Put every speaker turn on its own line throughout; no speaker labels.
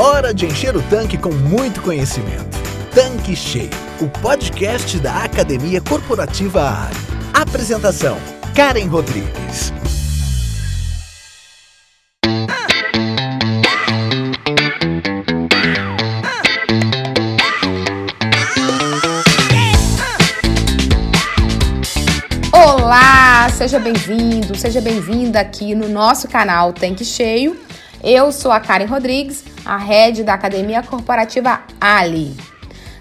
Hora de encher o tanque com muito conhecimento. Tanque Cheio, o podcast da Academia Corporativa ARE. Apresentação: Karen Rodrigues.
Olá, seja bem-vindo, seja bem-vinda aqui no nosso canal Tanque Cheio. Eu sou a Karen Rodrigues, a head da Academia Corporativa Ali.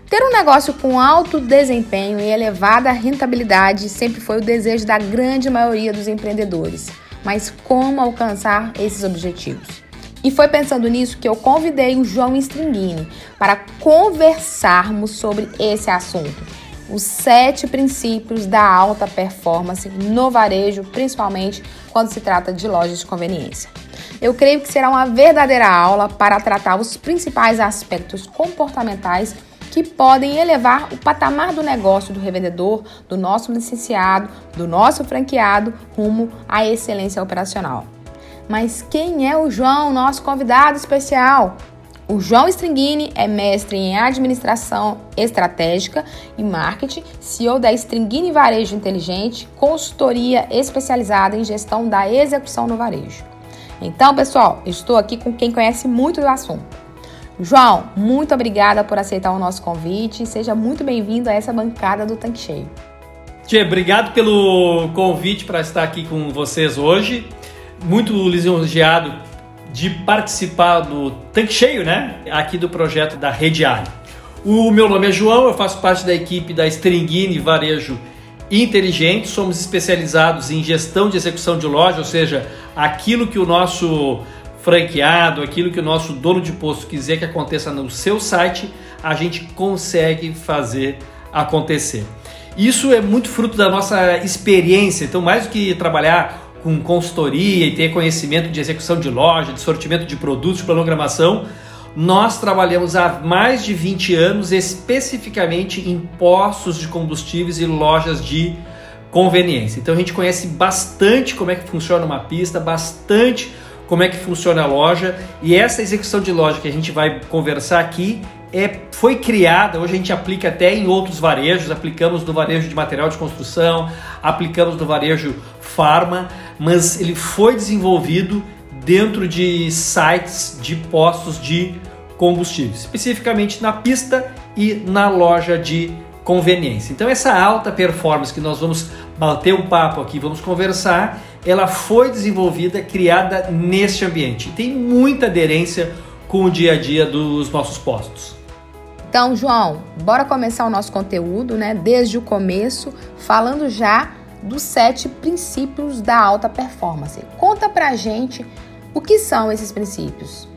Ter um negócio com alto desempenho e elevada rentabilidade sempre foi o desejo da grande maioria dos empreendedores. Mas como alcançar esses objetivos? E foi pensando nisso que eu convidei o João Stringini para conversarmos sobre esse assunto os sete princípios da alta performance no varejo, principalmente quando se trata de lojas de conveniência. Eu creio que será uma verdadeira aula para tratar os principais aspectos comportamentais que podem elevar o patamar do negócio do revendedor, do nosso licenciado, do nosso franqueado rumo à excelência operacional. Mas quem é o João, nosso convidado especial? O João Stringini é mestre em administração estratégica e marketing, CEO da Stringini Varejo Inteligente, consultoria especializada em gestão da execução no varejo. Então, pessoal, estou aqui com quem conhece muito do assunto. João, muito obrigada por aceitar o nosso convite e seja muito bem-vindo a essa bancada do Tanque Cheio.
Tchê, obrigado pelo convite para estar aqui com vocês hoje. Muito lisonjeado de participar do Tanque Cheio, né? Aqui do projeto da Rede Ali. O meu nome é João, eu faço parte da equipe da Stringini Varejo Inteligente. Somos especializados em gestão de execução de loja, ou seja, aquilo que o nosso franqueado, aquilo que o nosso dono de posto quiser que aconteça no seu site, a gente consegue fazer acontecer. Isso é muito fruto da nossa experiência. Então, mais do que trabalhar com consultoria e ter conhecimento de execução de loja, de sortimento de produtos, de programação, nós trabalhamos há mais de 20 anos especificamente em postos de combustíveis e lojas de conveniência. Então a gente conhece bastante como é que funciona uma pista, bastante como é que funciona a loja e essa execução de loja que a gente vai conversar aqui é, foi criada, hoje a gente aplica até em outros varejos, aplicamos no varejo de material de construção, aplicamos no varejo farma, mas ele foi desenvolvido dentro de sites de postos de combustíveis, especificamente na pista e na loja de conveniência. Então essa alta performance que nós vamos bater um papo aqui, vamos conversar, ela foi desenvolvida, criada neste ambiente. Tem muita aderência com o dia a dia dos nossos postos.
Então, João, bora começar o nosso conteúdo, né? Desde o começo, falando já dos sete princípios da alta performance. Conta pra gente o que são esses princípios.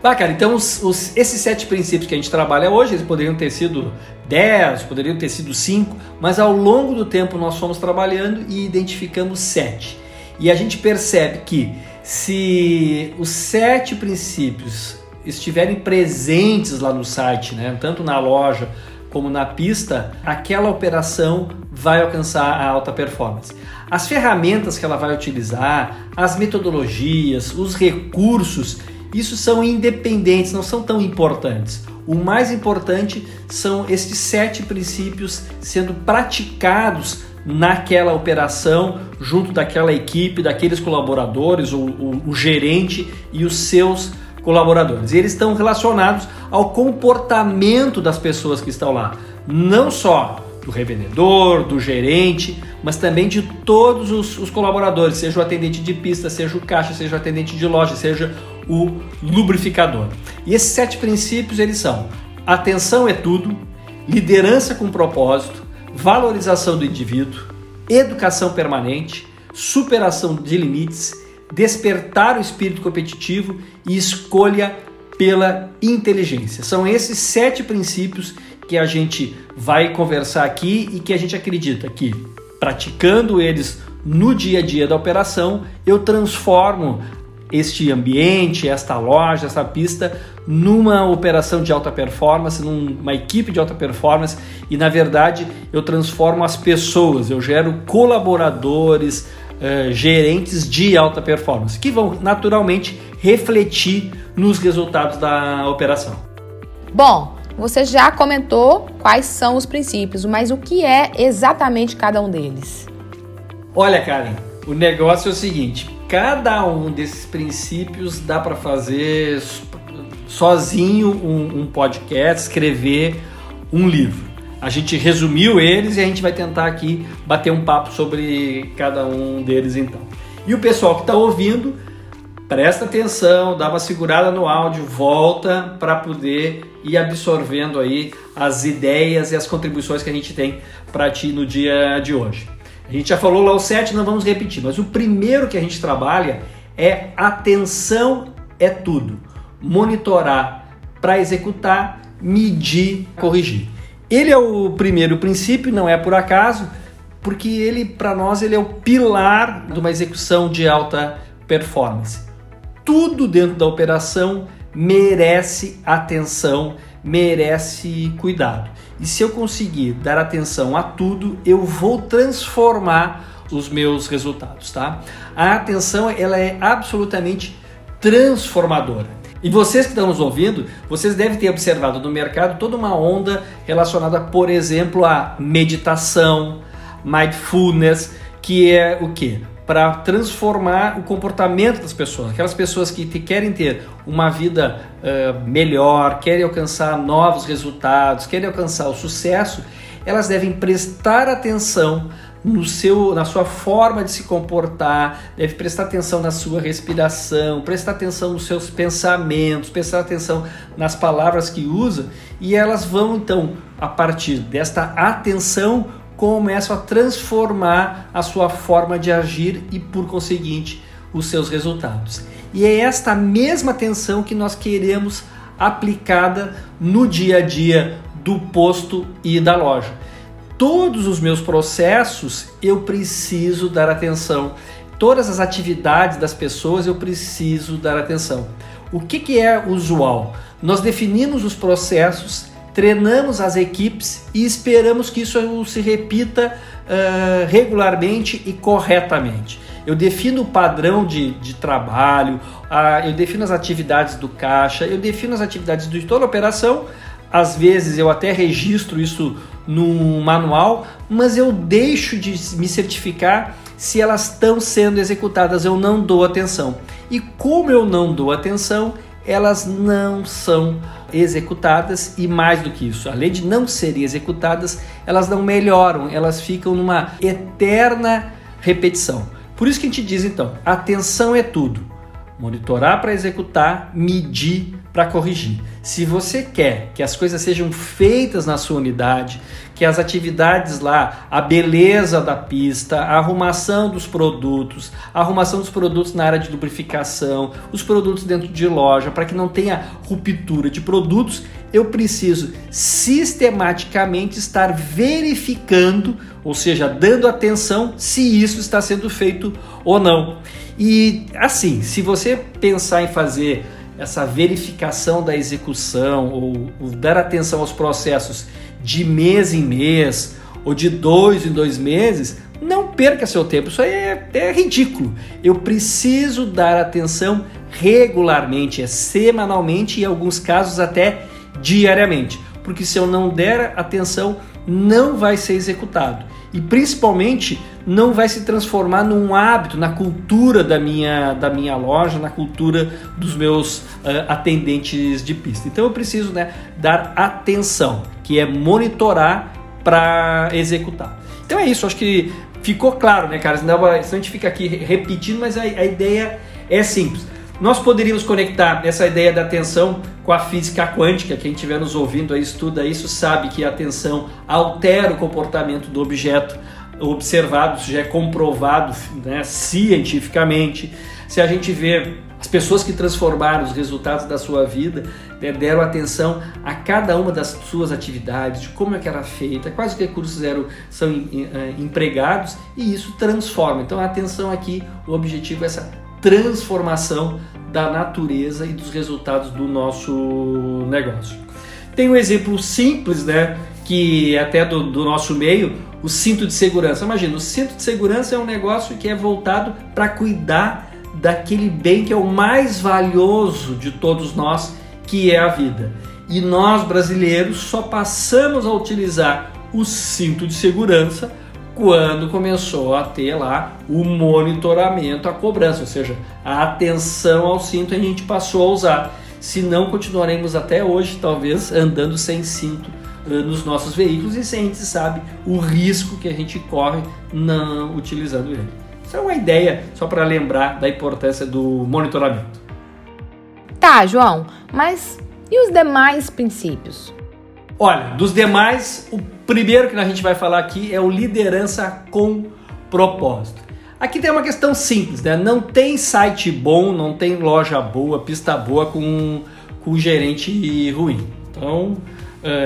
Tá, cara, então os, os, esses sete princípios que a gente trabalha hoje, eles poderiam ter sido dez, poderiam ter sido cinco, mas ao longo do tempo nós fomos trabalhando e identificamos sete. E a gente percebe que se os sete princípios estiverem presentes lá no site, né, tanto na loja como na pista, aquela operação vai alcançar a alta performance. As ferramentas que ela vai utilizar, as metodologias, os recursos, isso são independentes, não são tão importantes. O mais importante são estes sete princípios sendo praticados naquela operação, junto daquela equipe, daqueles colaboradores, o, o, o gerente e os seus colaboradores. E eles estão relacionados ao comportamento das pessoas que estão lá, não só do revendedor, do gerente, mas também de todos os, os, colaboradores, seja o atendente de pista, seja o caixa, seja o atendente de loja, seja o lubrificador. E esses sete princípios eles são: atenção é tudo, liderança com propósito, valorização do indivíduo, educação permanente, superação de limites, despertar o espírito competitivo e escolha pela inteligência. São esses sete princípios que a gente vai conversar aqui e que a gente acredita que praticando eles no dia a dia da operação, eu transformo este ambiente, esta loja, essa pista numa operação de alta performance, numa equipe de alta performance e na verdade eu transformo as pessoas, eu gero colaboradores, uh, gerentes de alta performance, que vão naturalmente refletir nos resultados da operação.
Bom, você já comentou quais são os princípios, mas o que é exatamente cada um deles?
Olha, Karen, o negócio é o seguinte: cada um desses princípios dá para fazer sozinho um, um podcast, escrever um livro. A gente resumiu eles e a gente vai tentar aqui bater um papo sobre cada um deles então. E o pessoal que está ouvindo, presta atenção, dá uma segurada no áudio, volta para poder ir absorvendo aí as ideias e as contribuições que a gente tem para ti no dia de hoje. A gente já falou lá o sete, não vamos repetir, mas o primeiro que a gente trabalha é atenção é tudo. Monitorar para executar, medir, corrigir. Ele é o primeiro princípio, não é por acaso, porque ele para nós ele é o pilar de uma execução de alta performance. Tudo dentro da operação merece atenção, merece cuidado. E se eu conseguir dar atenção a tudo, eu vou transformar os meus resultados, tá? A atenção ela é absolutamente transformadora. E vocês que estão nos ouvindo, vocês devem ter observado no mercado toda uma onda relacionada, por exemplo, à meditação, mindfulness, que é o que? Para transformar o comportamento das pessoas. Aquelas pessoas que te, querem ter uma vida uh, melhor, querem alcançar novos resultados, querem alcançar o sucesso, elas devem prestar atenção no seu, na sua forma de se comportar, deve prestar atenção na sua respiração, prestar atenção nos seus pensamentos, prestar atenção nas palavras que usa e elas vão então, a partir desta atenção, começam a transformar a sua forma de agir e, por conseguinte, os seus resultados. E é esta mesma atenção que nós queremos aplicada no dia a dia do posto e da loja todos os meus processos eu preciso dar atenção. Todas as atividades das pessoas eu preciso dar atenção. O que, que é usual? Nós definimos os processos, treinamos as equipes e esperamos que isso se repita uh, regularmente e corretamente. Eu defino o padrão de, de trabalho, uh, eu defino as atividades do caixa, eu defino as atividades de toda a operação. Às vezes eu até registro isso no manual, mas eu deixo de me certificar se elas estão sendo executadas, eu não dou atenção. E como eu não dou atenção, elas não são executadas e mais do que isso, além de não serem executadas, elas não melhoram, elas ficam numa eterna repetição. Por isso que a gente diz então, atenção é tudo. Monitorar para executar, medir para corrigir. Se você quer que as coisas sejam feitas na sua unidade, que as atividades lá, a beleza da pista, a arrumação dos produtos, a arrumação dos produtos na área de lubrificação, os produtos dentro de loja, para que não tenha ruptura de produtos, eu preciso sistematicamente estar verificando, ou seja, dando atenção se isso está sendo feito ou não. E assim, se você pensar em fazer essa verificação da execução ou, ou, dar atenção aos processos de mês em mês ou de dois em dois meses, não perca seu tempo. Isso aí é, é ridículo. Eu preciso dar atenção regularmente, é semanalmente e em alguns casos até diariamente, porque se eu não der atenção, não vai ser executado e principalmente não vai se transformar num hábito, na cultura da minha, da minha loja, na cultura dos meus uh, atendentes de pista. Então eu preciso né, dar atenção, que é monitorar para executar. Então é isso, acho que ficou claro, né, cara? Senão a gente fica aqui repetindo, mas a, a ideia é simples. Nós poderíamos conectar essa ideia da atenção com a física quântica. Quem estiver nos ouvindo aí, estuda isso, sabe que a atenção altera o comportamento do objeto observado, isso já é comprovado né, cientificamente. Se a gente vê as pessoas que transformaram os resultados da sua vida, né, deram atenção a cada uma das suas atividades, de como é que era feita, quais os recursos eram, são eh, empregados e isso transforma. Então atenção aqui, o objetivo é essa transformação da natureza e dos resultados do nosso negócio. Tem um exemplo simples, né, que até do, do nosso meio, o cinto de segurança. Imagina, o cinto de segurança é um negócio que é voltado para cuidar daquele bem que é o mais valioso de todos nós, que é a vida. E nós brasileiros só passamos a utilizar o cinto de segurança quando começou a ter lá o monitoramento, a cobrança, ou seja, a atenção ao cinto a gente passou a usar. Se não, continuaremos até hoje, talvez, andando sem cinto nos nossos veículos e sem a gente sabe o risco que a gente corre não utilizando ele. Isso é uma ideia só para lembrar da importância do monitoramento.
Tá, João, mas e os demais princípios?
Olha, dos demais, o primeiro que a gente vai falar aqui é o liderança com propósito. Aqui tem uma questão simples, né? Não tem site bom, não tem loja boa, pista boa com, com gerente ruim. Então,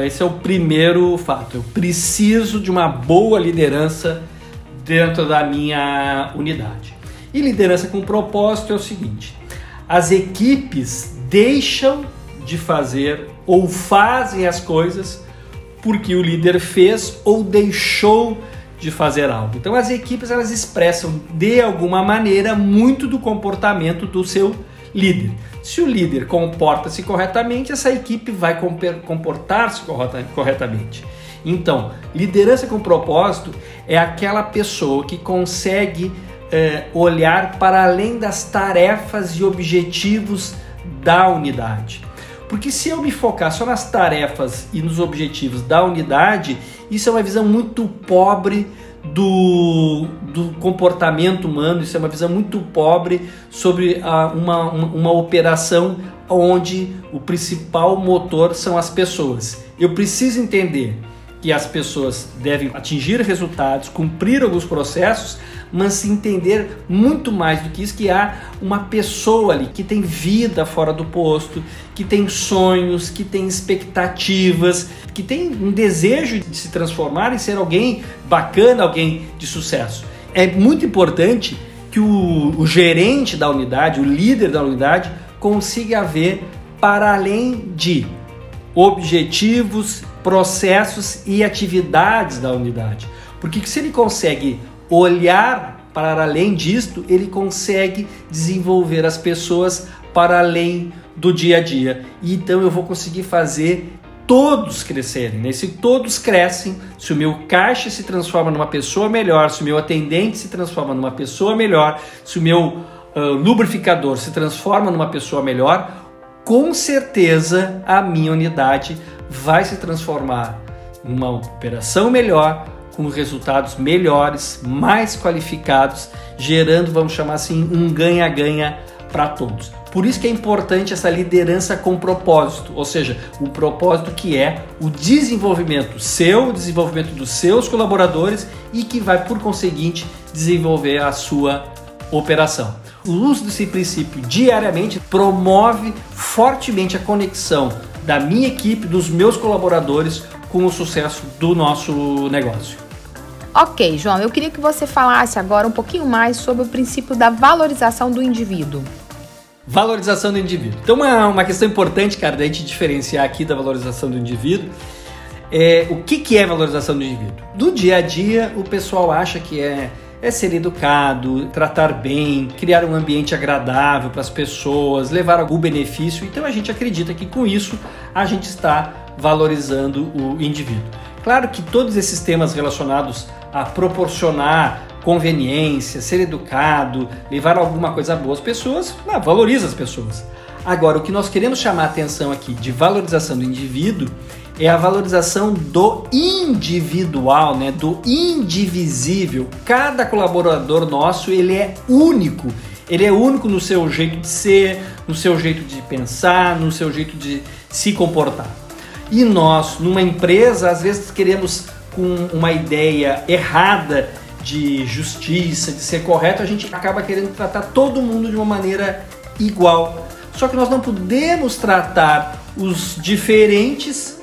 esse é o primeiro fato. Eu preciso de uma boa liderança dentro da minha unidade. E liderança com propósito é o seguinte: as equipes deixam de fazer ou fazem as coisas porque o líder fez ou deixou de fazer algo. Então as equipes elas expressam de alguma maneira muito do comportamento do seu líder. Se o líder comporta-se corretamente, essa equipe vai comportar-se corretamente. Então, liderança com propósito é aquela pessoa que consegue é, olhar para além das tarefas e objetivos da unidade. Porque se eu me focar só nas tarefas e nos objetivos da unidade, isso é uma visão muito pobre do, do comportamento humano, isso é uma visão muito pobre sobre a, uma, uma, operação onde o principal motor são as pessoas. Eu preciso entender que as pessoas devem atingir resultados, cumprir alguns processos, mas se entender muito mais do que isso, que há uma pessoa ali que tem vida fora do posto, que tem sonhos, que tem expectativas, que tem um desejo de se transformar e ser alguém bacana, alguém de sucesso. É muito importante que o, o gerente da unidade, o líder da unidade, consiga ver para além de objetivos, processos e atividades da unidade. Porque se ele consegue olhar para além disto, ele consegue desenvolver as pessoas para além do dia a dia. E então eu vou conseguir fazer todos crescerem. Né? Se todos crescem, se o meu caixa se transforma numa pessoa melhor, se o meu atendente se transforma numa pessoa melhor, se o meu uh, lubrificador se transforma numa pessoa melhor, com certeza a minha unidade vai se transformar numa operação melhor, com resultados melhores, mais qualificados, gerando, vamos chamar assim, um ganha-ganha para todos. Por isso que é importante essa liderança com propósito, ou seja, o propósito que é o desenvolvimento seu, o desenvolvimento dos seus colaboradores e que vai, por conseguinte, desenvolver a sua operação. O uso desse princípio diariamente promove fortemente a conexão da minha equipe, dos meus colaboradores com o sucesso do nosso negócio.
Ok, João, eu queria que você falasse agora um pouquinho mais sobre o princípio da valorização do indivíduo.
Valorização do indivíduo. Então, uma, uma questão importante, cara, da gente diferenciar aqui da valorização do indivíduo é o que, que é valorização do indivíduo. Do dia a dia, o pessoal acha que é, é ser educado, tratar bem, criar um ambiente agradável para as pessoas, levar algum benefício. Então, a gente acredita que com isso a gente está valorizando o indivíduo. Claro que todos esses temas relacionados a proporcionar conveniência, ser educado, levar alguma coisa boa às pessoas, ah, valoriza as pessoas. Agora, o que nós queremos chamar a atenção aqui de valorização do indivíduo é a valorização do individual, né? do indivisível. Cada colaborador nosso ele é único. Ele é único no seu jeito de ser, no seu jeito de pensar, no seu jeito de se comportar. E nós, numa empresa, às vezes queremos com uma ideia errada de justiça, de ser correto, a gente acaba querendo tratar todo mundo de uma maneira igual. Só que nós não podemos tratar os diferentes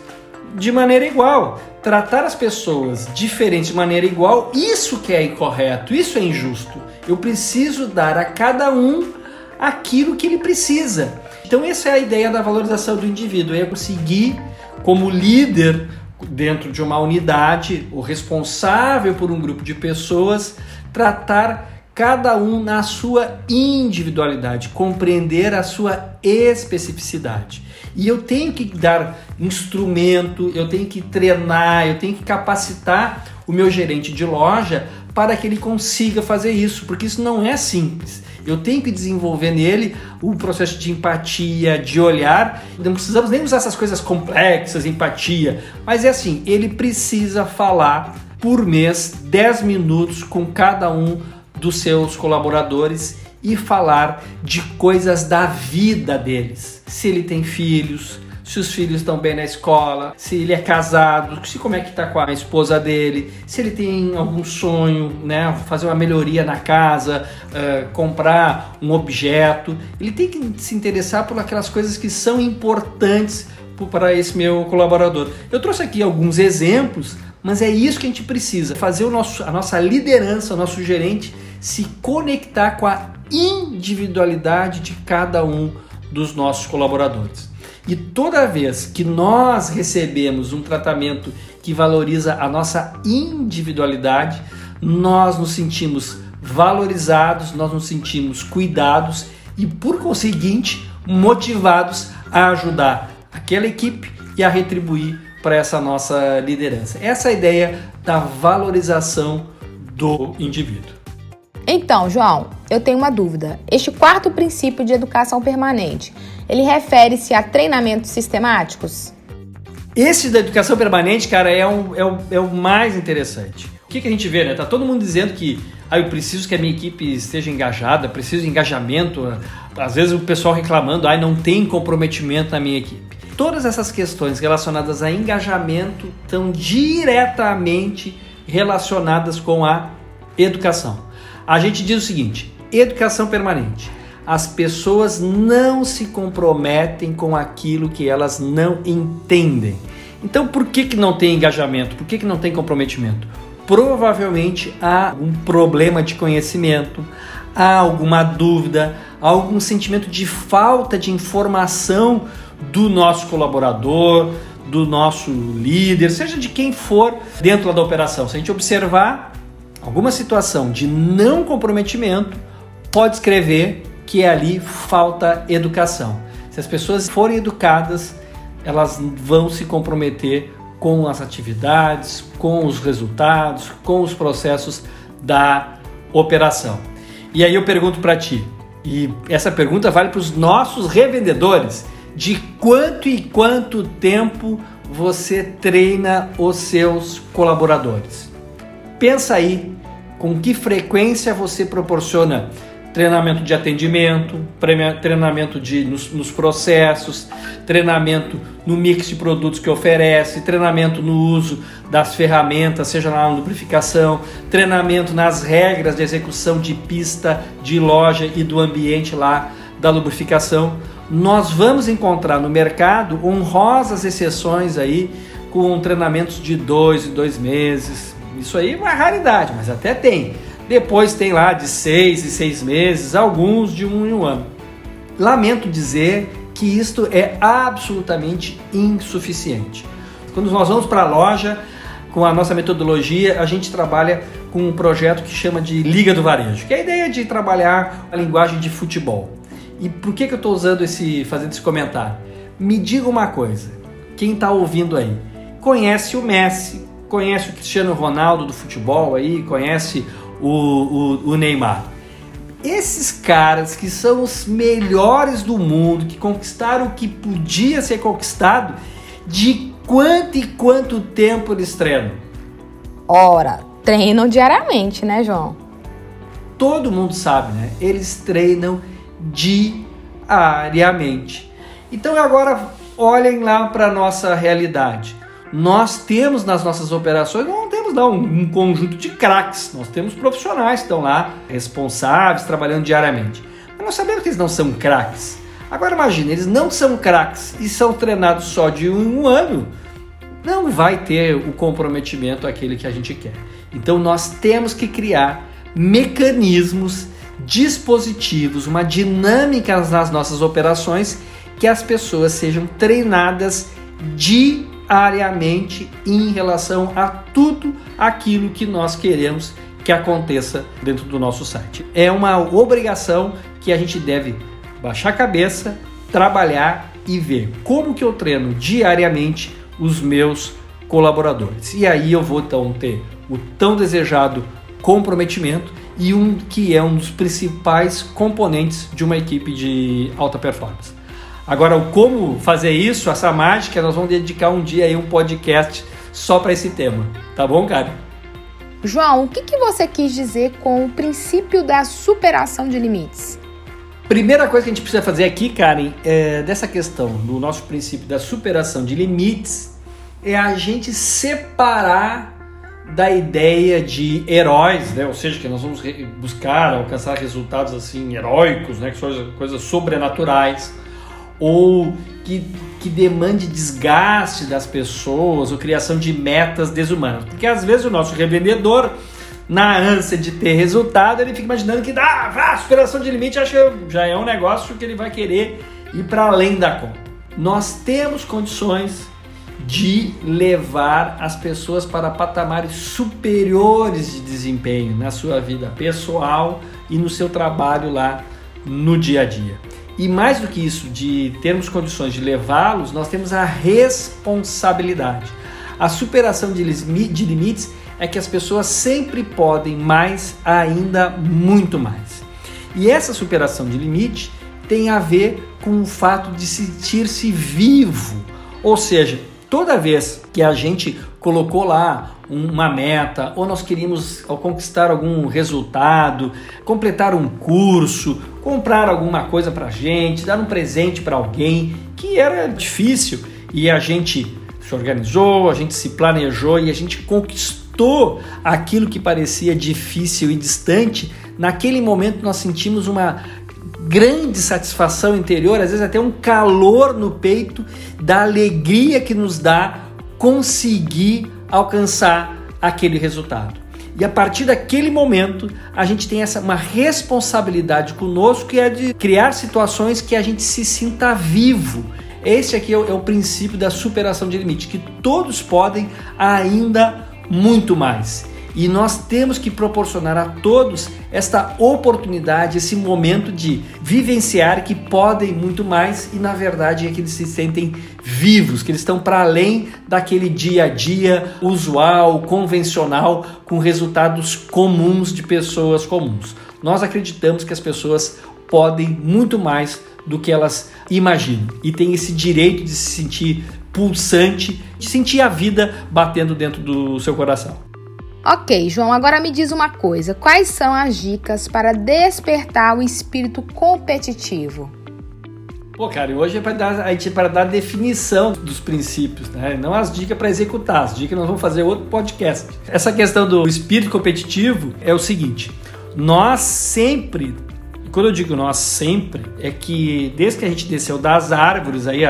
de maneira igual. Tratar as pessoas diferentes de maneira igual, isso que é incorreto, isso é injusto. Eu preciso dar a cada um aquilo que ele precisa. Então essa é a ideia da valorização do indivíduo, é conseguir como líder dentro de uma unidade, o responsável por um grupo de pessoas, tratar cada um na sua individualidade, compreender a sua especificidade. E eu tenho que dar instrumento, eu tenho que treinar, eu tenho que capacitar o meu gerente de loja para que ele consiga fazer isso, porque isso não é simples. Eu tenho que desenvolver nele o processo de empatia, de olhar. Não precisamos nem usar essas coisas complexas, empatia, mas é assim, ele precisa falar por mês 10 minutos com cada um dos seus colaboradores e falar de coisas da vida deles. Se ele tem filhos, se os filhos estão bem na escola, se ele é casado, se como é que está com a esposa dele, se ele tem algum sonho, né, fazer uma melhoria na casa, uh, comprar um objeto. Ele tem que se interessar por aquelas coisas que são importantes para esse meu colaborador. Eu trouxe aqui alguns exemplos, mas é isso que a gente precisa, fazer o nosso, a nossa liderança, o nosso gerente se conectar com a individualidade de cada um dos nossos colaboradores. E toda vez que nós recebemos um tratamento que valoriza a nossa individualidade, nós nos sentimos valorizados, nós nos sentimos cuidados e, por conseguinte, motivados a ajudar aquela equipe e a retribuir para essa nossa liderança. Essa é a ideia da valorização do indivíduo.
Então, João, eu tenho uma dúvida. Este quarto princípio de educação permanente, ele refere-se a treinamentos sistemáticos?
Esse da educação permanente, cara, é, um, é, o, é o mais interessante. O que, que a gente vê, né? Tá todo mundo dizendo que ah, eu preciso que a minha equipe esteja engajada, preciso de engajamento. Às vezes o pessoal reclamando, ah, não tem comprometimento na minha equipe. Todas essas questões relacionadas a engajamento estão diretamente relacionadas com a educação. A gente diz o seguinte: educação permanente. As pessoas não se comprometem com aquilo que elas não entendem. Então, por que, que não tem engajamento? Por que, que não tem comprometimento? Provavelmente há um problema de conhecimento, há alguma dúvida, há algum sentimento de falta de informação do nosso colaborador, do nosso líder, seja de quem for dentro da operação. Se a gente observar, alguma situação de não comprometimento, pode escrever que é ali falta educação. Se as pessoas forem educadas, elas vão se comprometer com as atividades, com os resultados, com os processos da operação. E aí eu pergunto para ti, e essa pergunta vale para os nossos revendedores: de quanto e quanto tempo você treina os seus colaboradores? Pensa aí com que frequência você proporciona treinamento de atendimento, treinamento de, nos, nos, processos, treinamento no mix de produtos que oferece, treinamento no uso das ferramentas, seja na lubrificação, treinamento nas regras de execução de pista, de loja e do ambiente lá da lubrificação. Nós vamos encontrar no mercado honrosas exceções aí com treinamentos de dois e dois meses, isso aí é uma raridade, mas até tem. Depois tem lá de seis e seis meses, alguns de um em um ano. Lamento dizer que isto é absolutamente insuficiente. Quando nós vamos para a loja, com a nossa metodologia, a gente trabalha com um projeto que chama de Liga do Varejo, que é a ideia de trabalhar a linguagem de futebol. E por que, que eu estou usando esse, fazendo esse comentário? Me diga uma coisa, quem está ouvindo aí, conhece o Messi, conhece o Cristiano Ronaldo do futebol aí, conhece o, o, o Neymar. Esses caras que são os melhores do mundo, que conquistaram o que podia ser conquistado, de quanto e quanto tempo eles treinam?
Ora, treinam diariamente, né, João?
Todo mundo sabe, né? Eles treinam diariamente. Então agora olhem lá para nossa realidade nós temos nas nossas operações, não temos não, um conjunto de craques, nós temos profissionais que estão lá, responsáveis, trabalhando diariamente. Mas nós sabemos que eles não são craques. Agora imagine, eles não são craques e são treinados só de um, um ano, não vai ter o comprometimento aquele que a gente quer. Então nós temos que criar mecanismos, dispositivos, uma dinâmica nas nossas operações que as pessoas sejam treinadas diariamente diariamente em relação a tudo aquilo que nós queremos que aconteça dentro do nosso site. É uma obrigação que a gente deve baixar a cabeça, trabalhar e ver como que eu treino diariamente os meus colaboradores. E aí eu vou então ter o tão desejado comprometimento e um que é um dos principais componentes de uma equipe de alta performance. Agora, como fazer isso, essa mágica, nós vamos dedicar um dia aí um podcast só para esse tema, tá bom, cara?
João, o que, que você quis dizer com o princípio da superação de limites?
Primeira coisa que a gente precisa fazer aqui, Karen, é dessa questão do nosso princípio da superação de limites, é a gente separar da ideia de heróis, né? ou seja, que nós vamos buscar alcançar resultados assim heróicos, né? que são coisas sobrenaturais, ou que, que demande desgaste das pessoas, ou criação de metas desumanas. Porque às vezes o nosso revendedor, na ânsia de ter resultado, ele fica imaginando que dá, ah, superação de limite, acho que já é um negócio que ele vai querer ir para além da conta. Nós temos condições de levar as pessoas para patamares superiores de desempenho na sua vida pessoal e no seu trabalho lá no dia a dia. E mais do que isso, de termos condições de levá-los, nós temos a responsabilidade. A superação de limites é que as pessoas sempre podem mais, ainda muito mais. E essa superação de limite tem a ver com o fato de sentir-se vivo, ou seja, toda vez que a gente colocou lá uma meta, ou nós queríamos conquistar algum resultado, completar um curso, comprar alguma coisa para gente, dar um presente para alguém, que era difícil e a gente se organizou, a gente se planejou e a gente conquistou aquilo que parecia difícil e distante. Naquele momento nós sentimos uma grande satisfação interior, às vezes até um calor no peito da alegria que nos dá conseguir alcançar aquele resultado. E a partir daquele momento, a gente tem essa uma responsabilidade conosco que é de criar situações que a gente se sinta vivo. Esse aqui é o, é o princípio da superação de limite, que todos podem ainda muito mais. E nós temos que proporcionar a todos esta oportunidade, esse momento de vivenciar que podem muito mais e na verdade é que eles se sentem vivos, que eles estão para além daquele dia a dia usual, convencional, com resultados comuns de pessoas comuns. Nós acreditamos que as pessoas podem muito mais do que elas imaginam e têm esse direito de se sentir pulsante, de sentir a vida batendo dentro do seu coração.
Ok, João, agora me diz uma coisa: quais são as dicas para despertar o espírito competitivo?
Pô, cara, hoje é para dar, a gente para dar definição dos princípios, né? Não as dicas para executar. As dicas nós vamos fazer outro podcast. Essa questão do espírito competitivo é o seguinte: nós sempre, quando eu digo nós sempre, é que desde que a gente desceu das árvores aí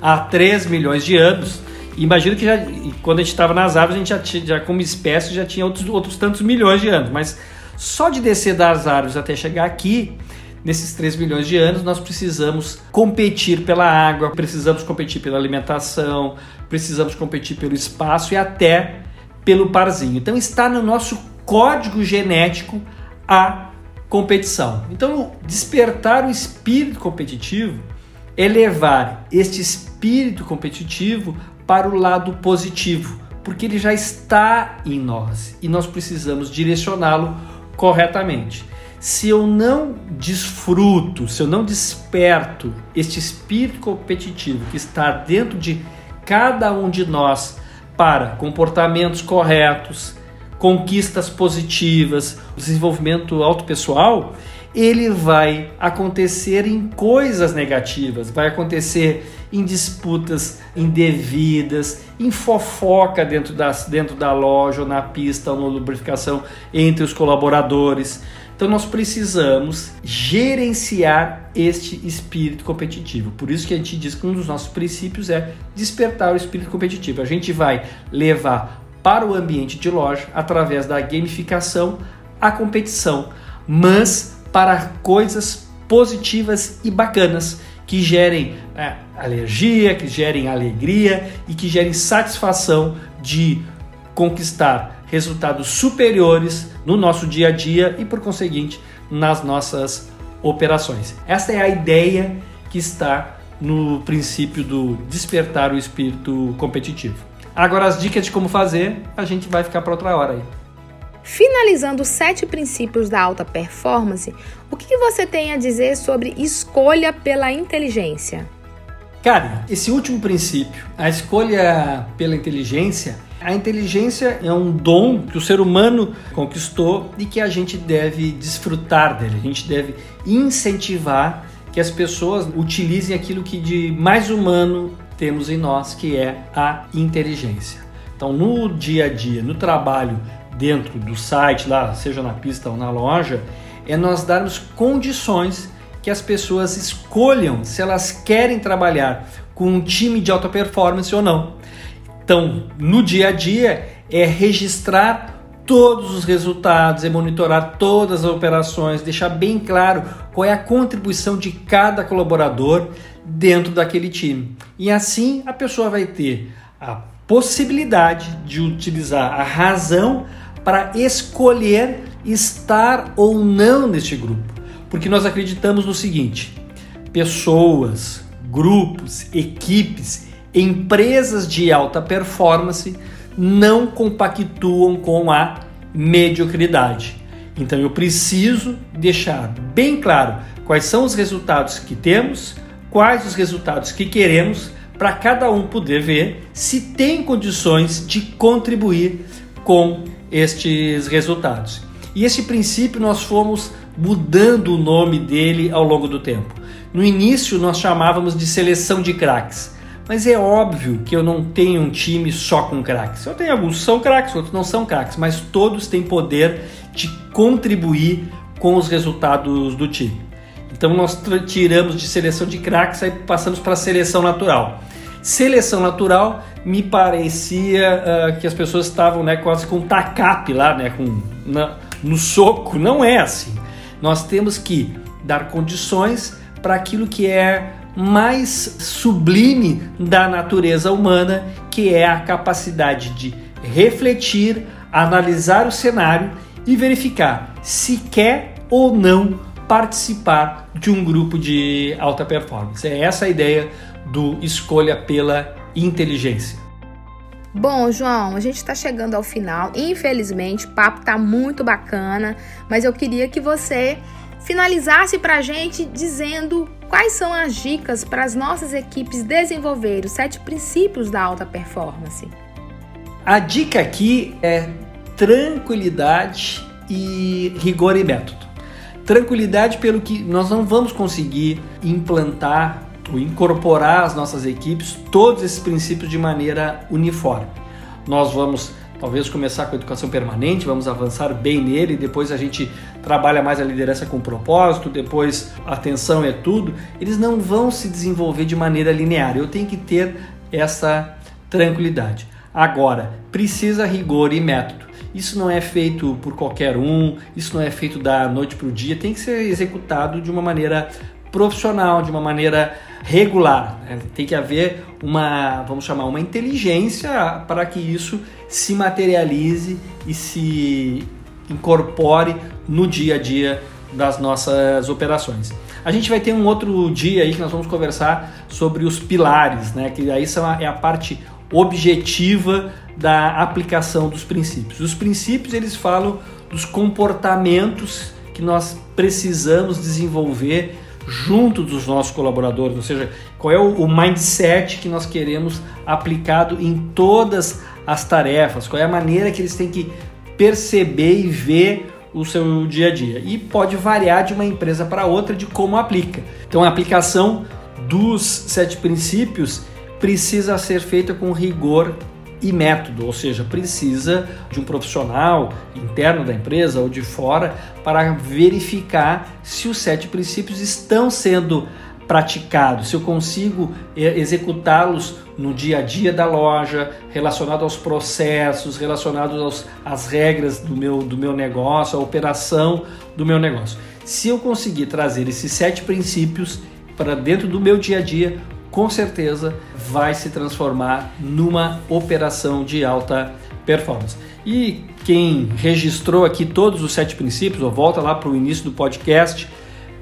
há 3 milhões de anos, Imagino que já, quando a gente estava nas árvores, a gente já, tinha, já como espécie já tinha outros, outros tantos milhões de anos, mas só de descer das árvores até chegar aqui, nesses 3 milhões de anos, nós precisamos competir pela água, precisamos competir pela alimentação, precisamos competir pelo espaço e até pelo parzinho. Então está no nosso código genético a competição. Então, despertar o espírito competitivo é levar este espírito competitivo para o lado positivo, porque ele já está em nós e nós precisamos direcioná-lo corretamente. Se eu não desfruto, se eu não desperto este espírito competitivo que está dentro de cada um de nós para comportamentos corretos, conquistas positivas, desenvolvimento autopessoal, ele vai acontecer em coisas negativas, vai acontecer em disputas indevidas, em fofoca dentro, das, dentro da loja, ou na pista, ou na lubrificação entre os colaboradores. Então nós precisamos gerenciar este espírito competitivo. Por isso que a gente diz que um dos nossos princípios é despertar o espírito competitivo. A gente vai levar para o ambiente de loja através da gamificação a competição, mas para coisas positivas e bacanas que gerem é, alergia, que gerem alegria e que gerem satisfação de conquistar resultados superiores no nosso dia a dia e, por conseguinte, nas nossas operações. Esta é a ideia que está no princípio do despertar o espírito competitivo. Agora, as dicas de como fazer, a gente vai ficar para outra hora aí.
Finalizando os sete princípios da alta performance, o que você tem a dizer sobre escolha pela inteligência?
Cara, esse último princípio, a escolha pela inteligência, a inteligência é um dom que o ser humano conquistou e que a gente deve desfrutar dele, a gente deve incentivar que as pessoas utilizem aquilo que de mais humano temos em nós, que é a inteligência. Então, no dia a dia, no trabalho, dentro do site, lá, seja na pista ou na loja, é nós darmos condições que as pessoas escolham se elas querem trabalhar com um time de alta performance ou não. Então, no dia a dia, é registrar todos os resultados, é monitorar todas as operações, deixar bem claro qual é a contribuição de cada colaborador dentro daquele time. E assim a pessoa vai ter a possibilidade de utilizar a razão para escolher estar ou não neste grupo. Porque nós acreditamos no seguinte: pessoas, grupos, equipes, empresas de alta performance não compactuam com a mediocridade. Então eu preciso deixar bem claro quais são os resultados que temos, quais os resultados que queremos, para cada um poder ver se tem condições de contribuir com estes resultados. E esse princípio nós fomos mudando o nome dele ao longo do tempo. No início nós chamávamos de seleção de craques. Mas é óbvio que eu não tenho um time só com craques. Eu tenho alguns são craques, outros não são craques, mas todos têm poder de contribuir com os resultados do time. Então nós tiramos de seleção de craques e passamos para seleção natural. Seleção natural me parecia uh, que as pessoas estavam né, quase com tacape lá, né, com, na, no soco. Não é assim. Nós temos que dar condições para aquilo que é mais sublime da natureza humana, que é a capacidade de refletir, analisar o cenário e verificar se quer ou não participar de um grupo de alta performance. É essa a ideia do escolha pela inteligência.
Bom, João, a gente está chegando ao final. Infelizmente, o papo está muito bacana, mas eu queria que você finalizasse para a gente dizendo quais são as dicas para as nossas equipes desenvolver os sete princípios da alta performance.
A dica aqui é tranquilidade e rigor e método. Tranquilidade pelo que nós não vamos conseguir implantar incorporar às nossas equipes todos esses princípios de maneira uniforme. Nós vamos talvez começar com a educação permanente, vamos avançar bem nele, depois a gente trabalha mais a liderança com propósito, depois atenção é tudo, eles não vão se desenvolver de maneira linear. Eu tenho que ter essa tranquilidade. Agora, precisa rigor e método. Isso não é feito por qualquer um, isso não é feito da noite para o dia, tem que ser executado de uma maneira profissional, de uma maneira regular. Né? Tem que haver uma, vamos chamar, uma inteligência para que isso se materialize e se incorpore no dia a dia das nossas operações. A gente vai ter um outro dia aí que nós vamos conversar sobre os pilares, né? Que aí é a parte objetiva da aplicação dos princípios. Os princípios eles falam dos comportamentos que nós precisamos desenvolver junto dos nossos colaboradores, ou seja, qual é o, mindset que nós queremos aplicado em todas as tarefas, qual é a maneira que eles têm que perceber e ver o seu dia a dia. E pode variar de uma empresa para outra de como aplica. Então a aplicação dos sete princípios precisa ser feita com rigor e método, ou seja, precisa de um profissional interno da empresa ou de fora para verificar se os sete princípios estão sendo praticados, se eu consigo executá-los no dia a dia da loja, relacionado aos processos, relacionados aos, às regras do meu, do meu negócio, a operação do meu negócio. Se eu conseguir trazer esses sete princípios, para dentro do meu dia a dia, com certeza vai se transformar numa operação de alta performance. E quem registrou aqui todos os sete princípios, ou volta lá para o início do podcast,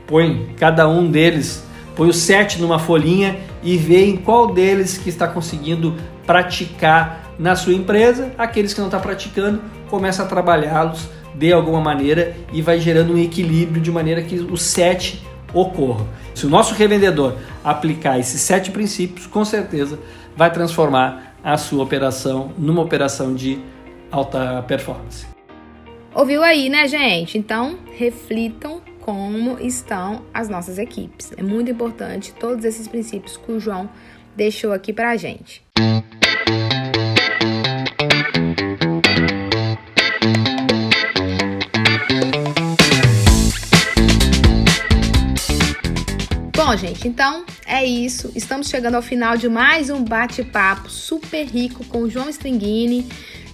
põe cada um deles, põe os sete numa folhinha e vê em qual deles que está conseguindo praticar na sua empresa. Aqueles que não está praticando, começa a trabalhá-los de alguma maneira e vai gerando um equilíbrio de maneira que os sete ocorram. Se o nosso revendedor aplicar esses sete princípios, com certeza vai transformar a sua operação numa operação de alta performance.
Ouviu aí, né, gente? Então, reflitam como estão as nossas equipes. É muito importante todos esses princípios que o João deixou aqui para a gente. Gente, então é isso. Estamos chegando ao final de mais um bate-papo super rico com João Stringini.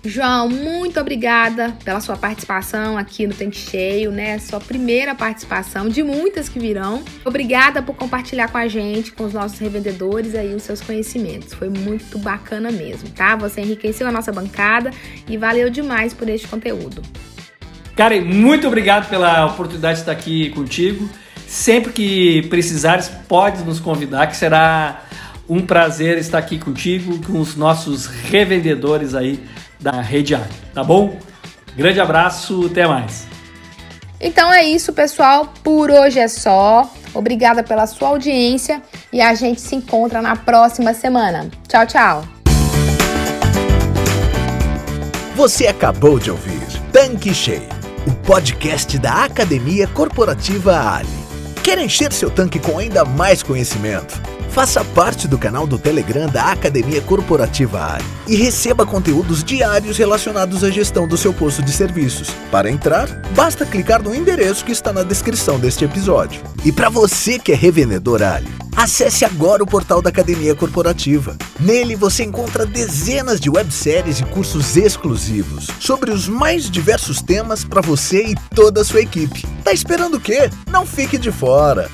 João, muito obrigada pela sua participação aqui no Tanque Cheio, né? Sua primeira participação de muitas que virão. Obrigada por compartilhar com a gente, com os nossos revendedores aí os seus conhecimentos. Foi muito bacana mesmo, tá? Você enriqueceu a nossa bancada e valeu demais por este conteúdo.
Karen, muito obrigado pela oportunidade de estar aqui contigo. Sempre que precisares, pode nos convidar, que será um prazer estar aqui contigo, com os nossos revendedores aí da Rede A, tá bom? Grande abraço, até mais.
Então é isso, pessoal. Por hoje é só. Obrigada pela sua audiência e a gente se encontra na próxima semana. Tchau, tchau.
Você acabou de ouvir Tanque Cheio, o podcast da Academia Corporativa Ali. Quer encher seu tanque com ainda mais conhecimento? Faça parte do canal do Telegram da Academia Corporativa Ali e receba conteúdos diários relacionados à gestão do seu posto de serviços. Para entrar, basta clicar no endereço que está na descrição deste episódio. E para você que é revendedor Ali, acesse agora o portal da Academia Corporativa. Nele você encontra dezenas de webséries e cursos exclusivos sobre os mais diversos temas para você e toda a sua equipe. Tá esperando o quê? Não fique de fora!